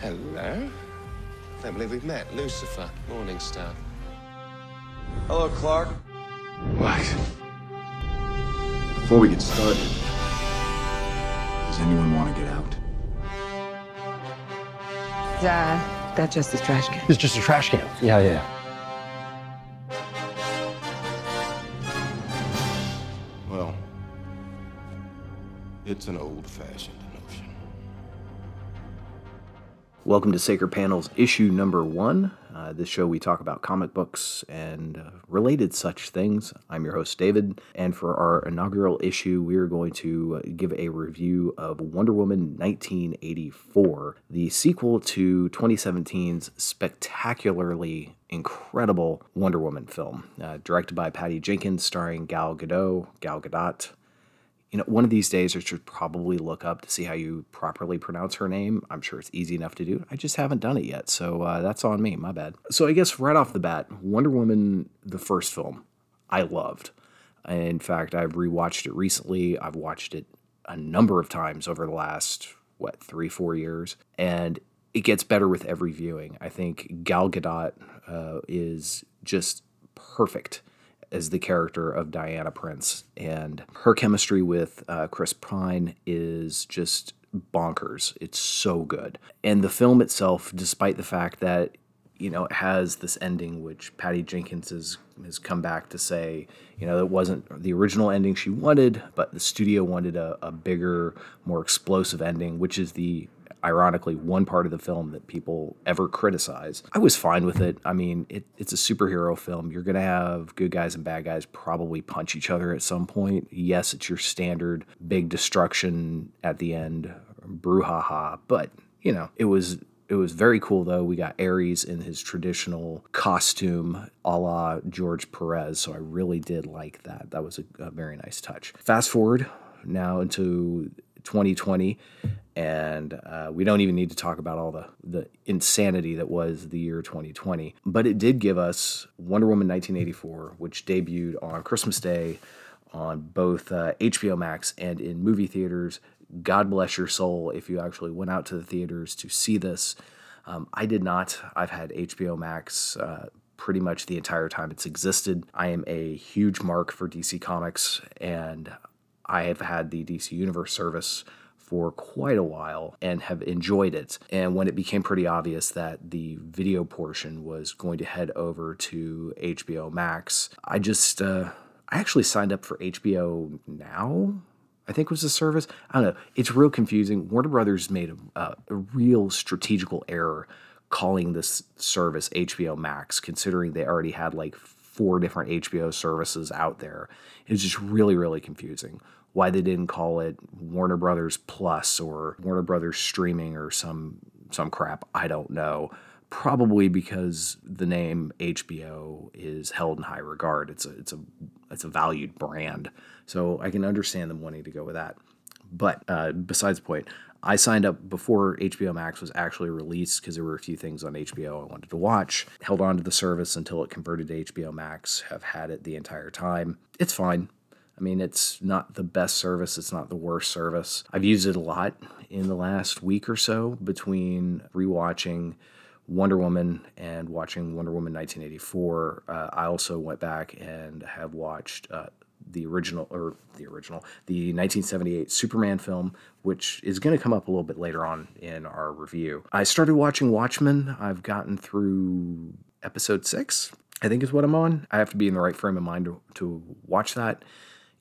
Hello. I Don't believe we've met. Lucifer, Morningstar. Hello, Clark. What? Before we get started, does anyone want to get out? Uh, that's just a trash can. It's just a trash can. Yeah, yeah. Well, it's an old-fashioned Welcome to Sacred Panels, issue number one. Uh, this show we talk about comic books and uh, related such things. I'm your host, David, and for our inaugural issue, we are going to uh, give a review of Wonder Woman 1984, the sequel to 2017's spectacularly incredible Wonder Woman film, uh, directed by Patty Jenkins, starring Gal Gadot, Gal Gadot, you know, one of these days I should probably look up to see how you properly pronounce her name. I'm sure it's easy enough to do. I just haven't done it yet, so uh, that's on me. My bad. So I guess right off the bat, Wonder Woman, the first film, I loved. In fact, I've rewatched it recently. I've watched it a number of times over the last what three, four years, and it gets better with every viewing. I think Gal Gadot uh, is just perfect as the character of Diana Prince, and her chemistry with uh, Chris Pine is just bonkers. It's so good, and the film itself, despite the fact that you know it has this ending, which Patty Jenkins has has come back to say, you know, it wasn't the original ending she wanted, but the studio wanted a, a bigger, more explosive ending, which is the ironically one part of the film that people ever criticize. I was fine with it. I mean, it, it's a superhero film. You're going to have good guys and bad guys probably punch each other at some point. Yes, it's your standard big destruction at the end, brouhaha, but you know, it was it was very cool though. We got Ares in his traditional costume, a la George Perez. So I really did like that. That was a, a very nice touch. Fast forward now into 2020 and uh, we don't even need to talk about all the, the insanity that was the year 2020 but it did give us wonder woman 1984 which debuted on christmas day on both uh, hbo max and in movie theaters. God bless your soul if you actually went out to the theaters to see this. Um, i did not. I've had hbo max uh, pretty much the entire time it's existed. I am a huge mark for dc comics and I have had the DC Universe service for quite a while and have enjoyed it. And when it became pretty obvious that the video portion was going to head over to HBO Max, I just, uh, I actually signed up for HBO Now. I think was the service. I don't know. It's real confusing. Warner Brothers made a, a real strategical error calling this service HBO Max, considering they already had like four different HBO services out there. It's just really, really confusing why they didn't call it Warner Brothers Plus or Warner Brothers Streaming or some some crap. I don't know. Probably because the name HBO is held in high regard. It's a it's a it's a valued brand. So I can understand them wanting to go with that. But uh, besides the point, I signed up before HBO Max was actually released because there were a few things on HBO I wanted to watch. Held on to the service until it converted to HBO Max. Have had it the entire time. It's fine. I mean, it's not the best service, it's not the worst service. I've used it a lot in the last week or so between rewatching Wonder Woman and watching Wonder Woman 1984. Uh, I also went back and have watched uh, the original, or the original, the 1978 Superman film, which is going to come up a little bit later on in our review. I started watching Watchmen. I've gotten through episode six, I think is what I'm on. I have to be in the right frame of mind to, to watch that.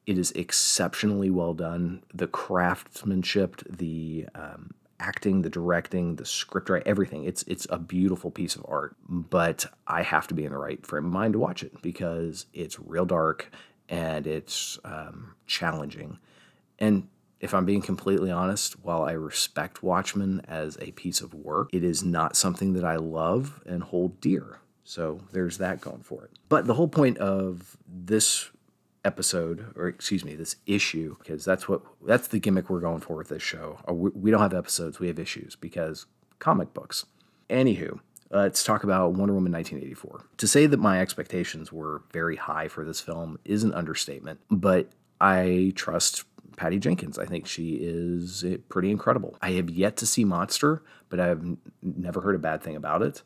It is exceptionally well done. The craftsmanship, the um, acting, the directing, the script writing, everything. It's it's a beautiful piece of art. But I have to be in the right frame of mind to watch it because it's real dark and it's um, challenging. And if I'm being completely honest, while I respect Watchmen as a piece of work, it is not something that I love and hold dear. So there's that going for it. But the whole point of this episode or excuse me this issue because that's what that's the gimmick we're going for with this show uh, we don't have episodes we have issues because comic books anywho let's talk about wonder woman 1984 to say that my expectations were very high for this film is an understatement but i trust Patty Jenkins. I think she is eh, pretty incredible. I have yet to see Monster, but I've never heard a bad thing about it.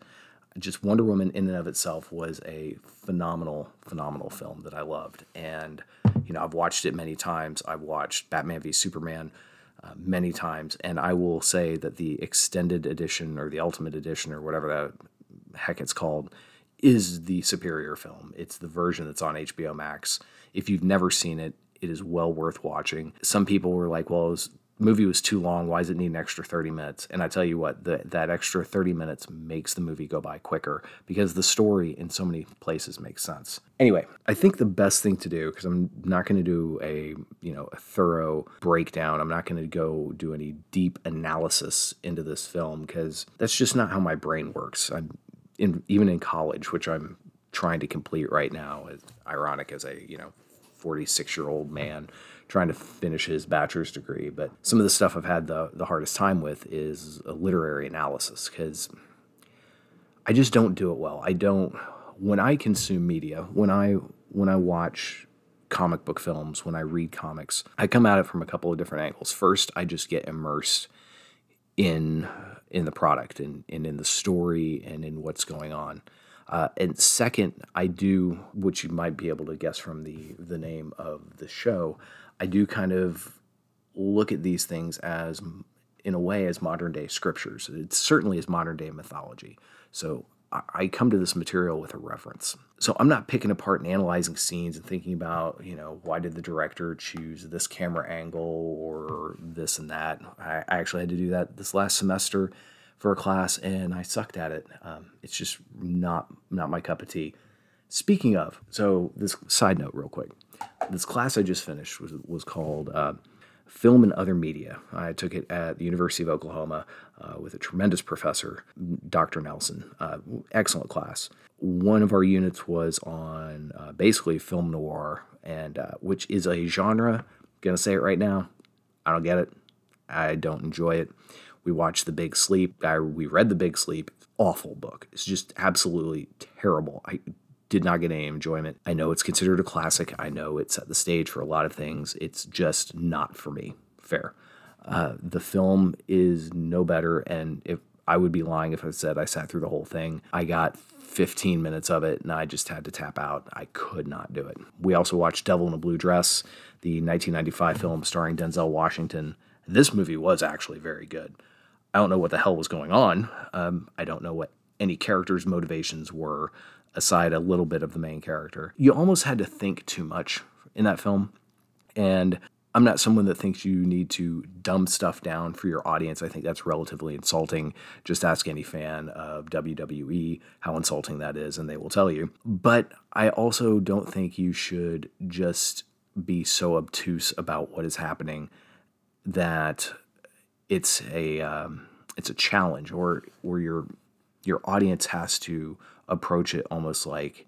Just Wonder Woman in and of itself was a phenomenal, phenomenal film that I loved. And, you know, I've watched it many times. I've watched Batman v Superman uh, many times. And I will say that the extended edition or the ultimate edition or whatever the heck it's called is the superior film. It's the version that's on HBO Max. If you've never seen it, it is well worth watching. Some people were like, well, it was, movie was too long. Why does it need an extra 30 minutes? And I tell you what, the, that extra 30 minutes makes the movie go by quicker because the story in so many places makes sense. Anyway, I think the best thing to do, because I'm not going to do a, you know, a thorough breakdown. I'm not going to go do any deep analysis into this film because that's just not how my brain works. I'm in, even in college, which I'm trying to complete right now, as ironic as a, you know, 46 year old man trying to finish his bachelor's degree. But some of the stuff I've had the, the hardest time with is literary analysis because I just don't do it well. I don't, when I consume media, when I, when I watch comic book films, when I read comics, I come at it from a couple of different angles. First, I just get immersed in in the product and, and in the story and in what's going on. Uh, and second, I do, which you might be able to guess from the the name of the show, I do kind of look at these things as, in a way, as modern day scriptures. It certainly is modern day mythology. So I, come to this material with a reference. So I'm not picking apart and analyzing scenes and thinking about, you know, why did the director choose this camera angle or this and that. I, I actually had to do that this last semester for a class, and I sucked at it. Um, it's just not not my cup of tea. Speaking of, so this side note, real quick, this class I just finished was was called uh, Film and Other Media. I took it at the University of Oklahoma uh, with a tremendous professor, Dr. Nelson. Uh, excellent class. One of our units was on uh, basically film noir, and uh, which is a genre. Gonna say it right now. I don't get it. I don't enjoy it. We watched The Big Sleep. I, we read The Big Sleep. Awful book. It's just absolutely terrible. I did not get any enjoyment. I know it's considered a classic. I know it set the stage for a lot of things. It's just not for me. Fair. Uh, the film is no better, and if I would be lying if I said I sat through the whole thing. I got 15 minutes of it, and I just had to tap out. I could not do it. We also watched Devil in a Blue Dress, the 1995 film starring Denzel Washington. This movie was actually very good. I don't know what the hell was going on. Um, I don't know what any character's motivations were, aside a little bit of the main character. You almost had to think too much in that film. And I'm not someone that thinks you need to dumb stuff down for your audience. I think that's relatively insulting. Just ask any fan of WWE how insulting that is, and they will tell you. But I also don't think you should just be so obtuse about what is happening that it's a um, it's a challenge, or or your your audience has to approach it almost like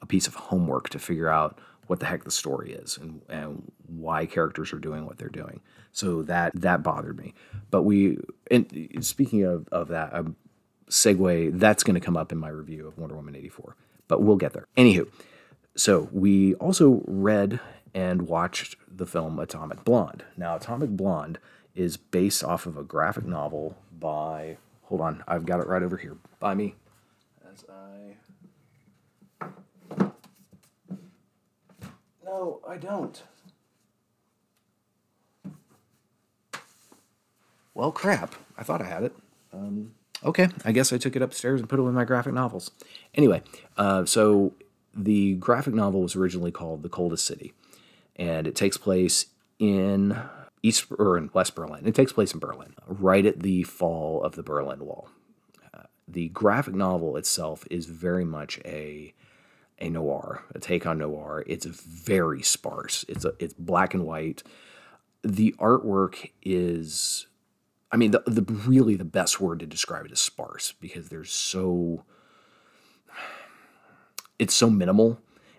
a piece of homework to figure out what the heck the story is and, and why characters are doing what they're doing. So that that bothered me. But we and speaking of, of that, um, segue that's going to come up in my review of Wonder Woman 84. But we'll get there. Anywho, so we also read and watched the film Atomic Blonde. Now, Atomic Blonde is based off of a graphic novel by hold on, I've got it right over here by me. As I No, I don't. Well, crap. I thought I had it. Um, okay, I guess I took it upstairs and put it with my graphic novels. Anyway, uh, so the graphic novel was originally called The Coldest City, and it takes place in East or in West Berlin. It takes place in Berlin, right at the fall of the Berlin Wall. The graphic novel itself is very much a a noir, a take on noir. It's very sparse. It's a, it's black and white. The artwork is, I mean, the, the really the best word to describe it is sparse because there's so it's so minimal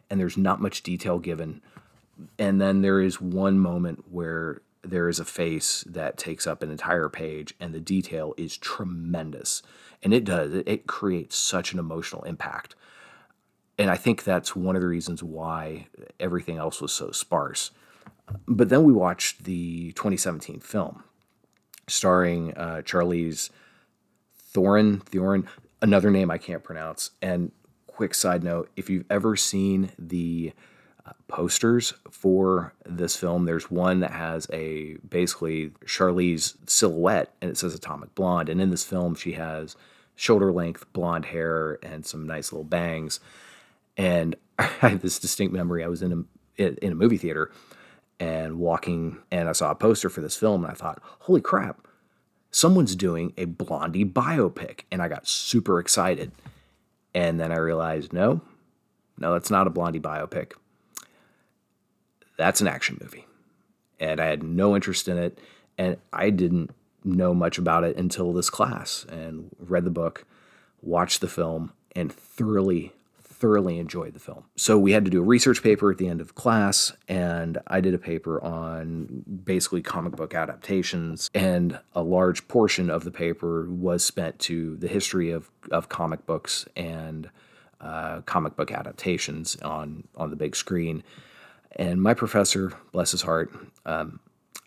and there's not much detail given. And then there is one moment where there is a face that takes up an entire page and the detail is tremendous. And it does, it creates such an emotional impact. And I think that's one of the reasons why everything else was so sparse. But then we watched the 2017 film starring uh, Charlize Thorin, Thorin, another name I can't pronounce. And quick side note if you've ever seen the posters for this film, there's one that has a basically Charlize silhouette and it says Atomic Blonde. And in this film, she has shoulder length blonde hair and some nice little bangs. And I have this distinct memory. I was in a in a movie theater and walking, and I saw a poster for this film, and I thought, "Holy crap! Someone's doing a Blondie biopic!" And I got super excited. And then I realized, no, no, that's not a Blondie biopic. That's an action movie, and I had no interest in it, and I didn't know much about it until this class and read the book, watched the film, and thoroughly thoroughly enjoyed the film. So we had to do a research paper at the end of class, and I did a paper on basically comic book adaptations, and a large portion of the paper was spent to the history of, of comic books and uh, comic book adaptations on on the big screen. And my professor, bless his heart, um,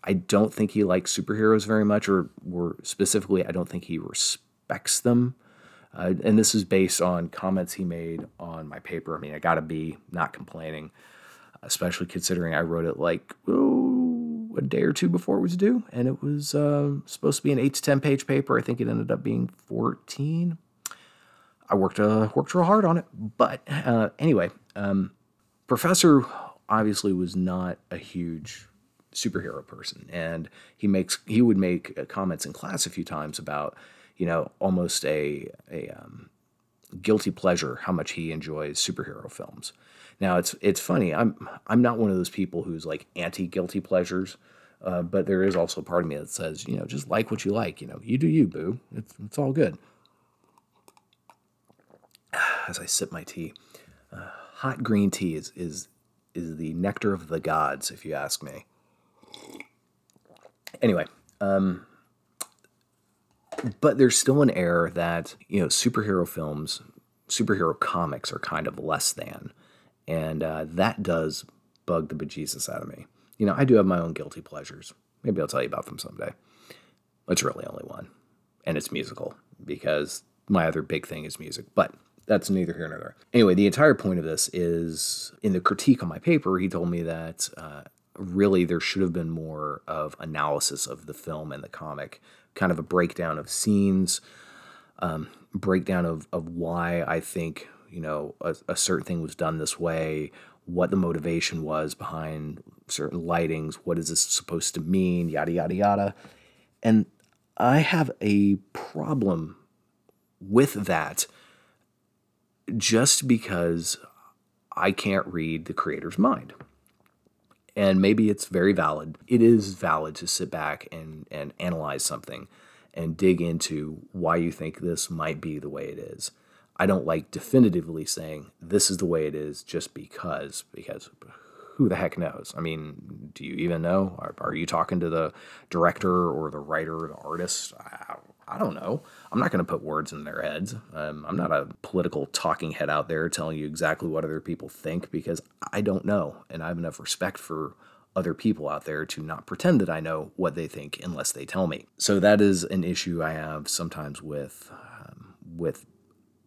I don't think he likes superheroes very much, or, or specifically, I don't think he respects them uh, and this is based on comments he made on my paper. I mean, I got to be not complaining, especially considering I wrote it like a day or two before it was due, and it was uh, supposed to be an eight to ten page paper. I think it ended up being fourteen. I worked uh, worked real hard on it, but uh, anyway, um, Professor obviously was not a huge superhero person, and he makes he would make uh, comments in class a few times about you know, almost a a um, guilty pleasure how much he enjoys superhero films. Now it's it's funny. I'm I'm not one of those people who's like anti guilty pleasures, uh, but there is also a part of me that says you know just like what you like. You know, you do you, boo. It's it's all good. As I sip my tea, uh, hot green tea is is is the nectar of the gods, if you ask me. Anyway, um, but there's still an air that you know superhero films superhero comics are kind of less than. And uh, that does bug the bejesus out of me. You know i do have my own guilty pleasures. Maybe i'll tell you about them someday. It's really only one. And it's musical because my other big thing is music. But that's neither here nor there anyway the entire point of this is in the critique on my paper he told me that uh, really there should have been more of analysis of the film and the comic kind of a breakdown of scenes, um, breakdown of, of why I think, you know, a, a certain thing was done this way, what the motivation was behind certain lightings, what is this supposed to mean, yada, yada, yada. And I have a problem with that just because I can't read the creator's mind and maybe it's very valid. It is valid to sit back and, and analyze something and dig into why you think this might be the way it is. I don't like definitively saying this is the way it is just because, because who the heck knows? I mean, do you even know? Are, are you talking to the director or the writer or the artist? I, don't know. I'm not going to put words in their heads. Um, I'm not a political talking head out there telling you exactly what other people think because I don't know. And I have enough respect for other people out there to not pretend that I know what they think unless they tell me. So that is an issue I have sometimes with um, with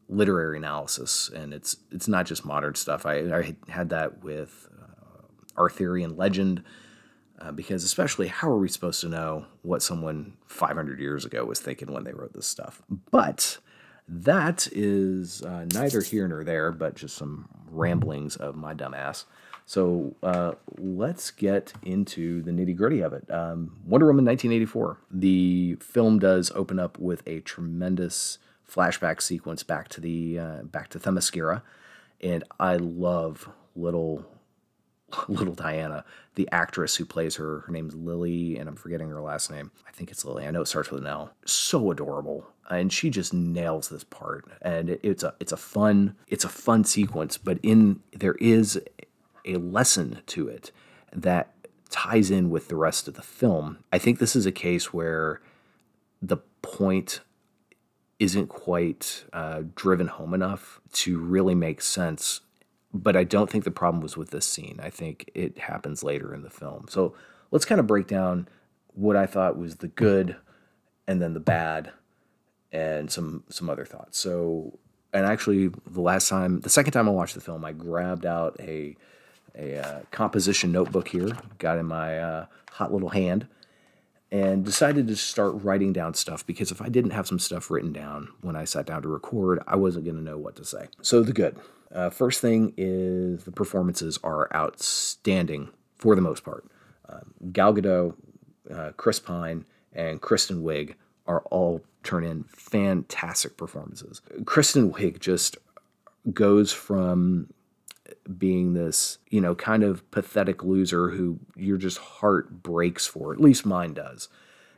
literary analysis, and it's it's not just modern stuff. I, I had that with uh, Arthurian legend uh, because especially how are we supposed to know what someone 500 years ago was thinking when they wrote this stuff? But that is uh, neither here nor there, but just some ramblings of my dumbass. So uh, let's get into the nitty gritty of it. Um, Wonder Woman 1984. The film does open up with a tremendous flashback sequence back to the uh, back to Themyscira, and I love little little Diana, the actress who plays her, her name's Lily, and I'm forgetting her last name. I think it's Lily. I know it starts with an L. So adorable, and she just nails this part. And it, it's a it's a fun it's a fun sequence, but in there is a lesson to it that ties in with the rest of the film. I think this is a case where the point isn't quite uh, driven home enough to really make sense but I don't think the problem was with this scene. I think it happens later in the film. So let's kind of break down what I thought was the good and then the bad and some some other thoughts. So and actually the last time the second time I watched the film I grabbed out a a uh, composition notebook here, got in my uh, hot little hand and decided to start writing down stuff because if I didn't have some stuff written down when I sat down to record, I wasn't going to know what to say. So, the good. Uh, first thing is the performances are outstanding for the most part. Uh, Gal Gadot, uh, Chris Pine, and Kristen Wiig are all turn in fantastic performances. Kristen Wiig just goes from being this, you know, kind of pathetic loser who your just heart breaks for. At least mine does.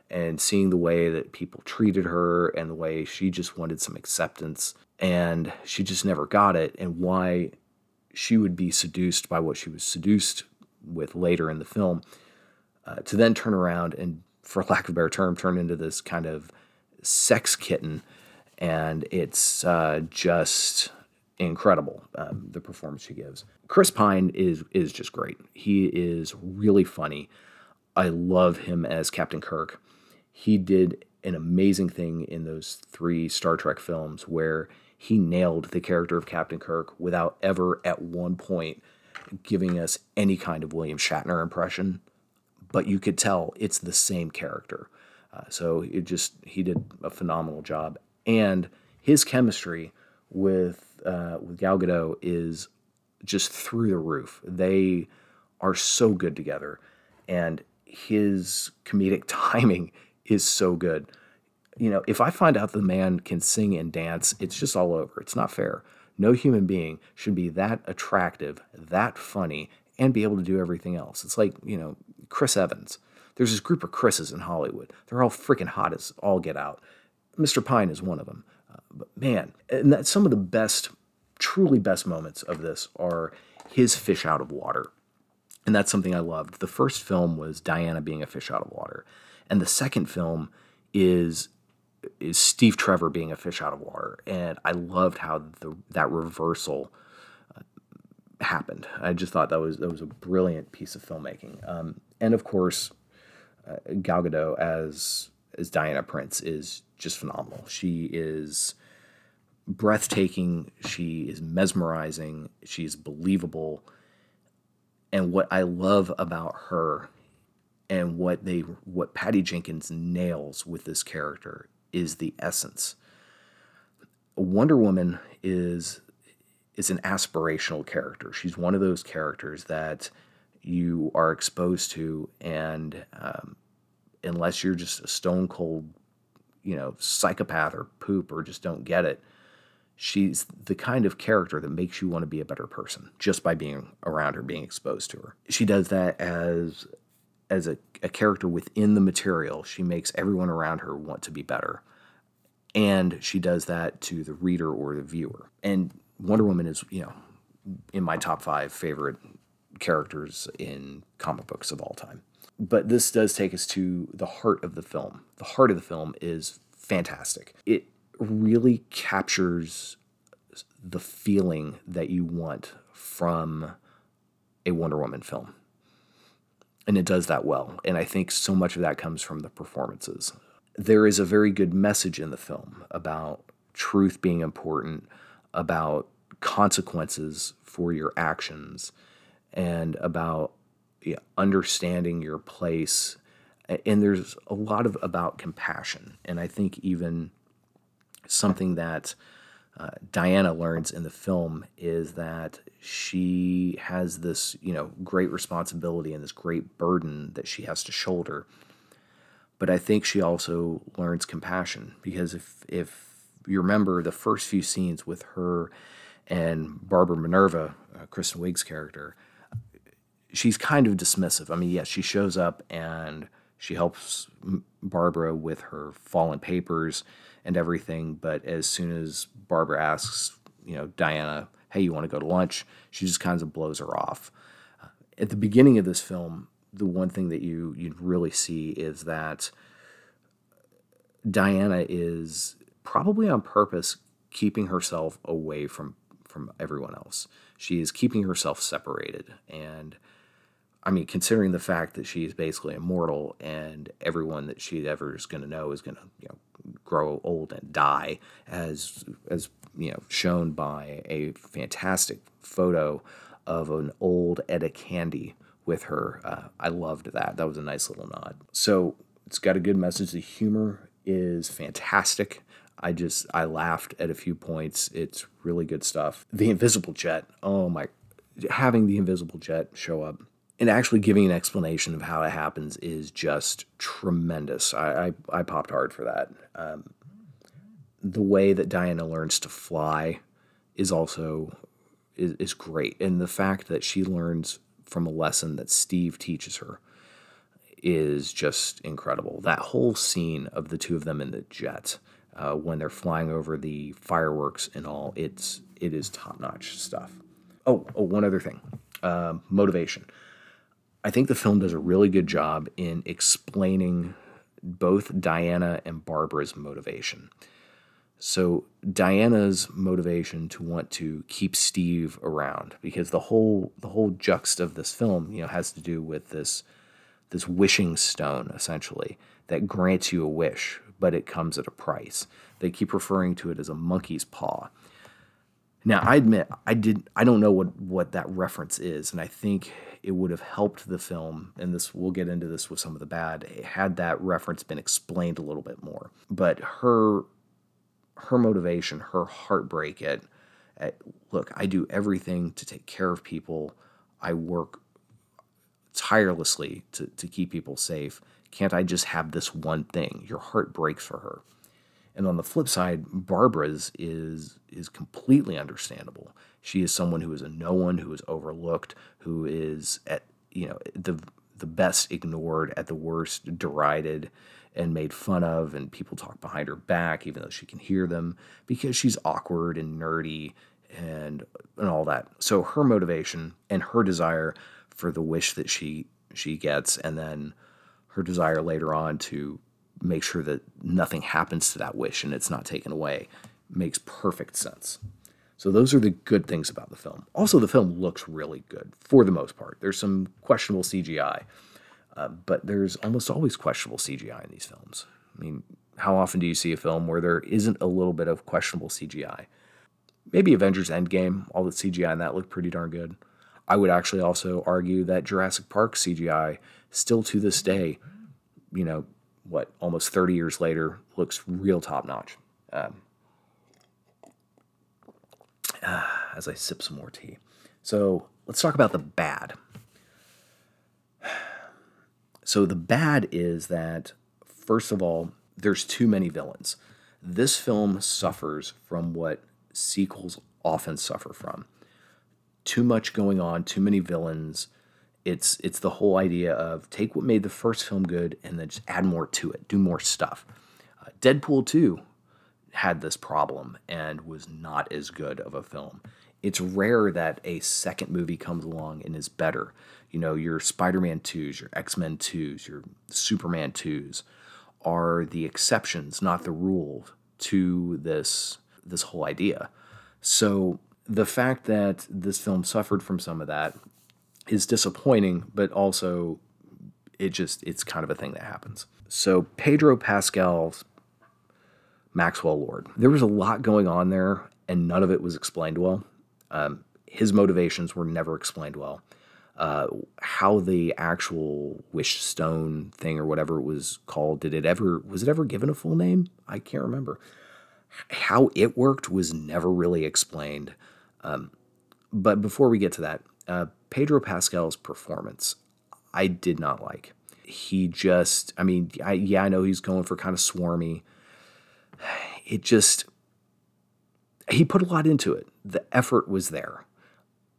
And seeing the way that people treated her and the way she just wanted some acceptance and she just never got it, and why she would be seduced by what she was seduced with later in the film, uh, to then turn around and, for lack of a better term, turn into this kind of sex kitten. And it's uh, just incredible um, the performance she gives. Chris Pine is is just great. He is really funny. I love him as Captain Kirk. He did an amazing thing in those three Star Trek films where he nailed the character of Captain Kirk without ever at one point giving us any kind of William Shatner impression, but you could tell it's the same character. Uh, so it just he did a phenomenal job, and his chemistry with uh, with Gal Gadot is just through the roof. They are so good together, and his comedic timing is so good. You know, if I find out the man can sing and dance, it's just all over. It's not fair. No human being should be that attractive, that funny, and be able to do everything else. It's like, you know, Chris Evans. There's this group of Chris's in Hollywood. They're all freaking hot as all get out. Mr. Pine is one of them. Uh, but man, and that some of the best, truly best moments of this are his fish out of water. And that's something I loved. The first film was Diana being a fish out of water. And the second film is is Steve Trevor being a fish out of water. And I loved how the that reversal uh, happened. I just thought that was that was a brilliant piece of filmmaking. Um, and of course, uh, Gal Gadot as as Diana Prince is just phenomenal. She is breathtaking. She is mesmerizing. She's believable. And what I love about her and what they what Patty Jenkins nails with this character is the essence. Wonder Woman is is an aspirational character. She's one of those characters that you are exposed to, and um, unless you're just a stone cold, you know, psychopath or poop or just don't get it, she's the kind of character that makes you want to be a better person just by being around her, being exposed to her. She does that as as a, a character within the material. She makes everyone around her want to be better. And she does that to the reader or the viewer. And Wonder Woman is, you know, in my top five favorite characters in comic books of all time. But this does take us to the heart of the film. The heart of the film is fantastic. It really captures the feeling that you want from a Wonder Woman film. And it does that well. And I think so much of that comes from the performances. There is a very good message in the film about truth being important, about consequences for your actions, and about yeah, understanding your place. And there's a lot of about compassion. And I think even something that uh, Diana learns in the film is that she has this, you know, great responsibility and this great burden that she has to shoulder. But I think she also learns compassion because if if you remember the first few scenes with her and Barbara Minerva, uh, Kristen Wiig's character, she's kind of dismissive. I mean, yes, she shows up and she helps Barbara with her fallen papers and everything. But as soon as Barbara asks, you know, Diana, hey, you want to go to lunch? She just kind of blows her off. Uh, at the beginning of this film, the one thing that you you really see is that Diana is probably on purpose keeping herself away from from everyone else. She is keeping herself separated. And I mean, considering the fact that she's basically immortal and everyone that she ever is going to know is going to, you know, grow old and die, as as you know, shown by a fantastic photo of an old Etta Candy with her. Uh, I loved that. That was a nice little nod. So it's got a good message. The humor is fantastic. I just I laughed at a few points. It's really good stuff. The invisible jet. Oh my having the invisible jet show up and actually giving an explanation of how it happens is just tremendous. I I, I popped hard for that. Um, the way that Diana learns to fly is also is, is great, and the fact that she learns from a lesson that Steve teaches her is just incredible. That whole scene of the two of them in the jet uh, when they're flying over the fireworks and all, it's it is top notch stuff. Oh, oh, one other thing, um, motivation. I think the film does a really good job in explaining both Diana and Barbara's motivation. So Diana's motivation to want to keep Steve around because the whole the whole juxt of this film, you know, has to do with this this wishing stone essentially that grants you a wish, but it comes at a price. They keep referring to it as a monkey's paw. Now, I admit I did I don't know what what that reference is, and I think it would have helped the film. And this we'll get into this with some of the bad had that reference been explained a little bit more. But her her motivation, her heartbreak at, at look, I do everything to take care of people. I work tirelessly to, to keep people safe. Can't I just have this one thing? Your heart breaks for her. And on the flip side, Barbara's is is completely understandable. She is someone who is a no one, who is overlooked, who is at you know the the best ignored, at the worst derided and made fun of, and people talk behind her back, even though she can hear them, because she's awkward and nerdy and and all that. So her motivation and her desire for the wish that she she gets, and then her desire later on to make sure that nothing happens to that wish and it's not taken away makes perfect sense. So those are the good things about the film. Also, the film looks really good for the most part. There's some questionable CGI, uh, but there's almost always questionable CGI in these films. I mean, how often do you see a film where there isn't a little bit of questionable CGI? Maybe Avengers Endgame, all the CGI in that looked pretty darn good. I would actually also argue that Jurassic Park CGI, still to this day, you know, what, almost 30 years later, looks real top notch. Um, as I sip some more tea. So let's talk about the bad. So the bad is that, first of all, there's too many villains. This film suffers from what sequels often suffer from. Too much going on, too many villains. It's it's the whole idea of take what made the first film good and then just add more to it, do more stuff. Uh, Deadpool 2 had this problem and was not as good of a film. It's rare that a second movie comes along and is better. You know, your Spider Man 2s, your X Men 2s, your Superman 2s are the exceptions, not the rule to this this whole idea. So the fact that this film suffered from some of that is disappointing, but also it just it's kind of a thing that happens. So Pedro Pascal's Maxwell Lord. There was a lot going on there, and none of it was explained well. Um, his motivations were never explained well. Uh, how the actual wish stone thing or whatever it was called did it ever was it ever given a full name i can't remember how it worked was never really explained um, but before we get to that uh, pedro pascal's performance i did not like he just i mean I, yeah i know he's going for kind of swarmy it just he put a lot into it. The effort was there,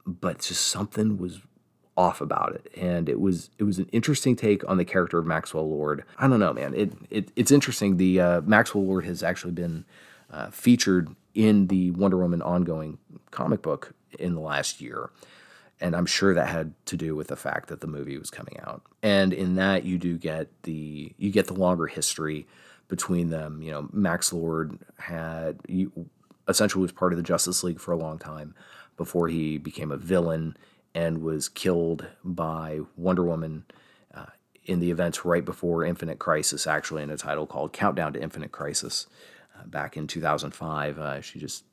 but just something was off about it, and it was it was an interesting take on the character of Maxwell Lord. I don't know, man. It, it it's interesting. The uh, Maxwell Lord has actually been uh, featured in the Wonder Woman ongoing comic book in the last year. And I'm sure that had to do with the fact that the movie was coming out. And in that you do get the you get the longer history between them. You know, Max Lord had essentially was part of the Justice League for a long time, before he became a villain and was killed by Wonder Woman uh, in the events right before Infinite Crisis, actually, in a title called Countdown to Infinite Crisis uh, back in 2005. Uh, she just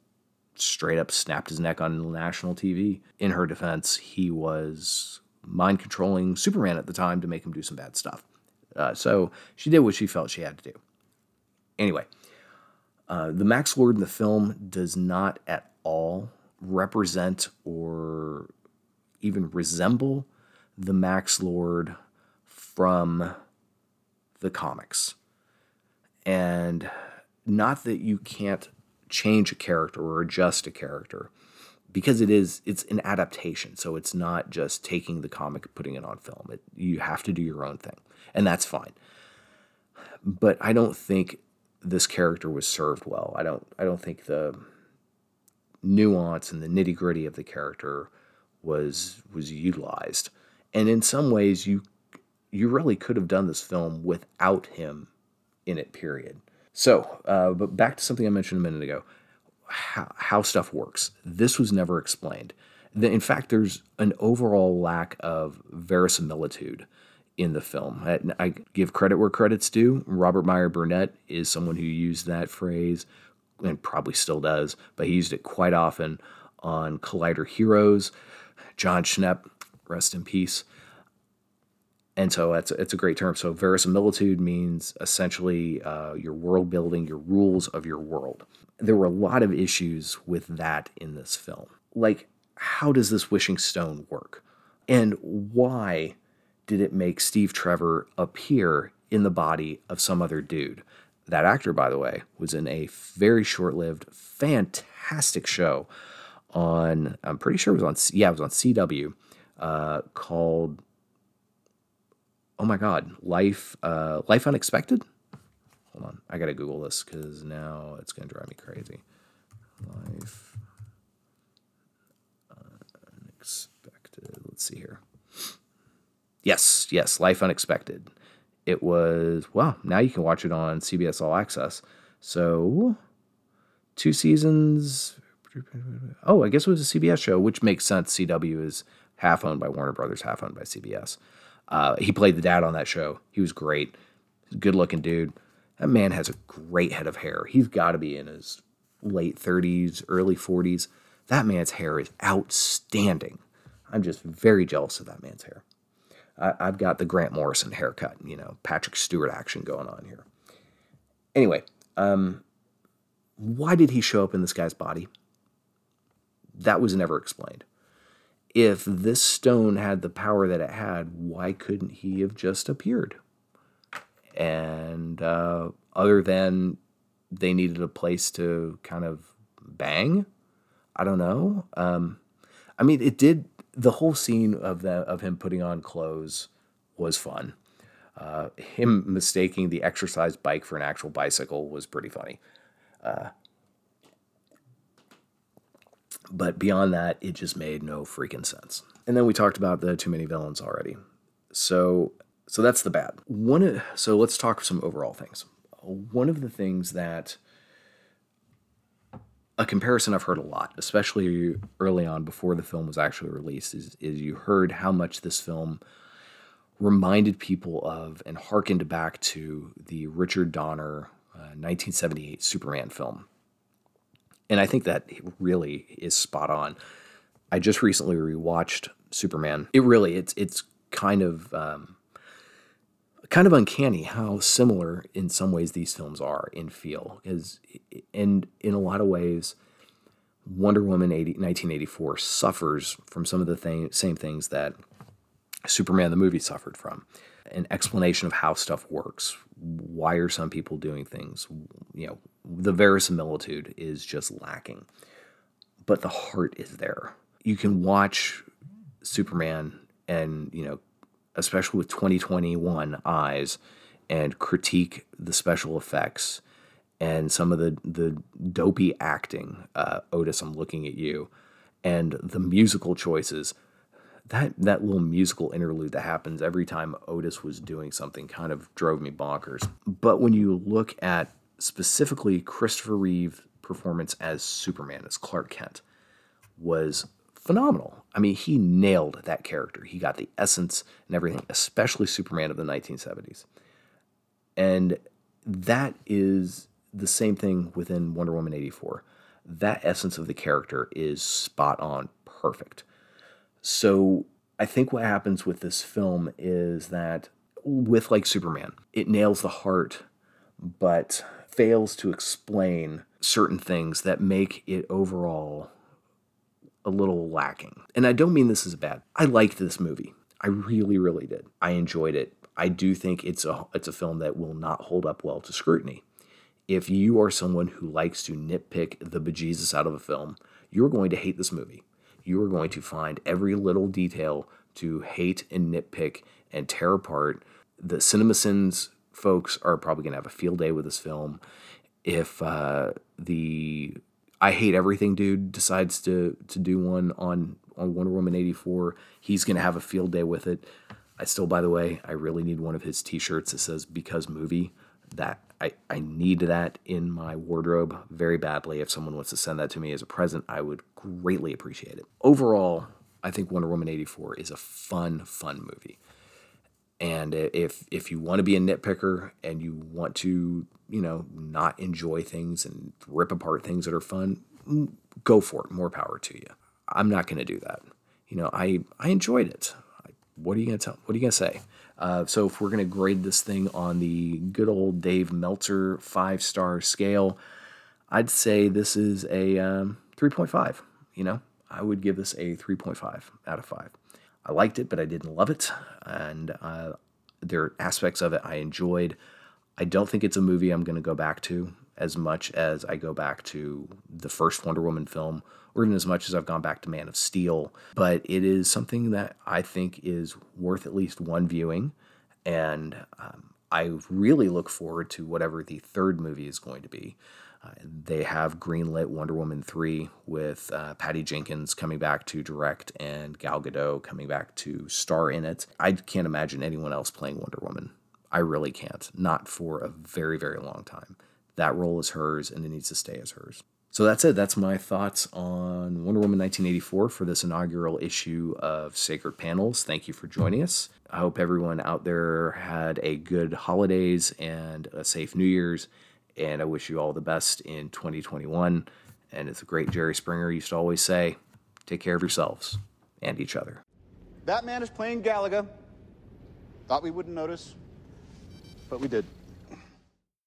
straight up snapped his neck on national TV. In her defense, he was mind controlling Superman at the time to make him do some bad stuff. Uh, so she did what she felt she had to do. Anyway, uh, the Max Lord in the film does not at all represent or even resemble the Max Lord from the comics. And not that you can't change a character or adjust a character because it is it's an adaptation. So it's not just taking the comic and putting it on film. It, you have to do your own thing and that's fine. But i don't think this character was served well i don't i don't think the nuance and the nitty gritty of the character was was utilized and in some ways you you really could have done this film without him in it period so, uh, but back to something I mentioned a minute ago how, how stuff works. This was never explained. In fact, there's an overall lack of verisimilitude in the film. I, I give credit where credit's due. Robert Meyer Burnett is someone who used that phrase and probably still does, but he used it quite often on Collider Heroes. Jon Schnepp, rest in peace, and so it's it's a great term. So verisimilitude means essentially uh, your world building, your rules of your world. There were a lot of issues with that in this film. Like, how does this wishing stone work, and why did it make Steve Trevor appear in the body of some other dude? That actor, by the way, was in a very short-lived, fantastic show on. I'm pretty sure it was on. Yeah, it was on CW uh, called oh my god, life, uh, life unexpected. Hold on, I gotta Google this because now it's gonna drive me crazy. Life unexpected. Let's see here. Yes, yes, Life Unexpected. It was well, Now you can watch it on CBS All Access. So two seasons. Oh, I guess it was a CBS show, which makes sense. CW is half owned by Warner Brothers, half owned by CBS. Uh, he played the dad on that show. He was great. Good looking dude. That man has a great head of hair. He's got to be in his late 30s, early 40s. That man's hair is outstanding. I'm just very jealous of that man's hair. I, have got the Grant Morrison haircut, you know, Patrick Stewart action going on here. Anyway, um, why did he show up in this guy's body? That was never explained if this stone had the power that it had, why couldn't he have just appeared? And uh, other than they needed a place to kind of bang, I don't know. Um, I mean, it did. The whole scene of the of him putting on clothes was fun. Uh, him mistaking the exercise bike for an actual bicycle was pretty funny. Uh, but beyond that, it just made no freaking sense. And then we talked about the too many villains already. So so that's the bad. One so let's talk some overall things. One of the things that a comparison I've heard a lot, especially early on before the film was actually released, is, is you heard how much this film reminded people of and harkened back to the Richard Donner uh, 1978 Superman film. And I think that really is spot on. I just recently rewatched Superman. It really it's it's kind of um, kind of uncanny how similar in some ways these films are in feel because and in a lot of ways Wonder Woman 80, 1984 suffers from some of the same things that Superman the movie suffered from. An explanation of how stuff works. Why are some people doing things? You know, the verisimilitude is just lacking, but the heart is there. You can watch Superman and, you know, especially with 2021 eyes and critique the special effects and some of the, the dopey acting. Uh, Otis, I'm looking at you. And the musical choices. That, that little musical interlude that happens every time Otis was doing something kind of drove me bonkers. But when you look at specifically Christopher Reeve performance as Superman, as Clark Kent. was phenomenal. I mean, he nailed that character. He got the essence and everything, especially Superman of the 1970s. And that is the same thing within Wonder Woman 84. That essence of the character is spot on, perfect. So I think what happens with this film is that, with like Superman, it nails the heart, but fails to explain certain things that make it overall a little lacking. And I don't mean this is bad. I liked this movie. I really, really did. I enjoyed it. I do think it's a it's a film that will not hold up well to scrutiny. If you are someone who likes to nitpick the bejesus out of a film, you're going to hate this movie. You are going to find every little detail to hate and nitpick and tear apart. The CinemaSins folks are probably going to have a field day with this film. If uh, the I hate everything dude decides to to do one on on Wonder Woman 84, he's going to have a field day with it. I still by the way, I really need one of his t-shirts that says because movie. That I, I need that in my wardrobe very badly. If someone wants to send that to me as a present, I would greatly appreciate it. Overall, I think Wonder Woman 84 is a fun, fun movie. And if if you want to be a nitpicker and you want to, you know, not enjoy things and rip apart things that are fun, mm, go for it. More power to you. I'm not going to do that. You know, I I enjoyed it. What are you going to tell? What are you going to say? Uh, so if we're going to grade this thing on the good old Dave Meltzer five star scale, I'd say this is a um, 3.5. You know, I would give this a 3.5 out of 5. I liked it, but I didn't love it. And uh, there are aspects of it I enjoyed. I don't think it's a movie I'm going to go back to as much as I go back to the first Wonder Woman film, or even as much as I've gone back to Man of Steel. But it is something that I think is worth at least one viewing. And um, I really look forward to whatever the third movie is going to be. Uh, they have greenlit Wonder Woman 3 with uh, Patty Jenkins coming back to direct and Gal Gadot coming back to star in it. I can't imagine anyone else playing Wonder Woman. I really can't. Not for a very, very long time. That role is hers and it needs to stay as hers. So that's it. That's my thoughts on Wonder Woman 1984 for this inaugural issue of Sacred Panels. Thank you for joining us. I hope everyone out there had a good holidays and a safe New Year's and I wish you all the best in 2021. And it's a great Jerry Springer used to always say, take care of yourselves and each other. Batman is playing Galaga. Thought we wouldn't notice, but we did.